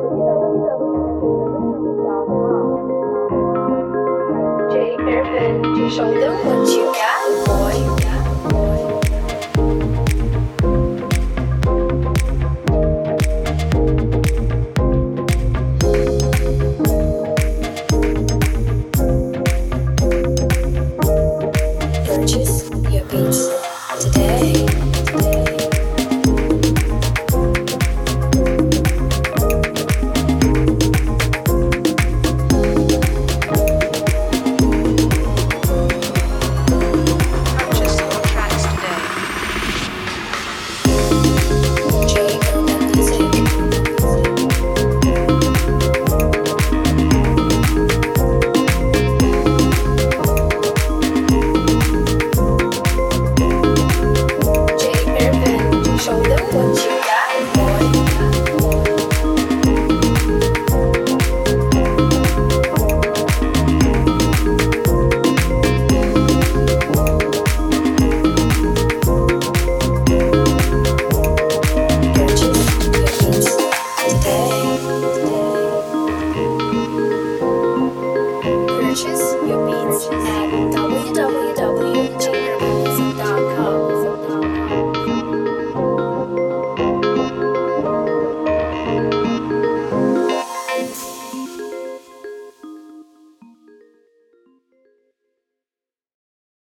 www.jurbanmusic.com. J Urban, show them what you got, boy. www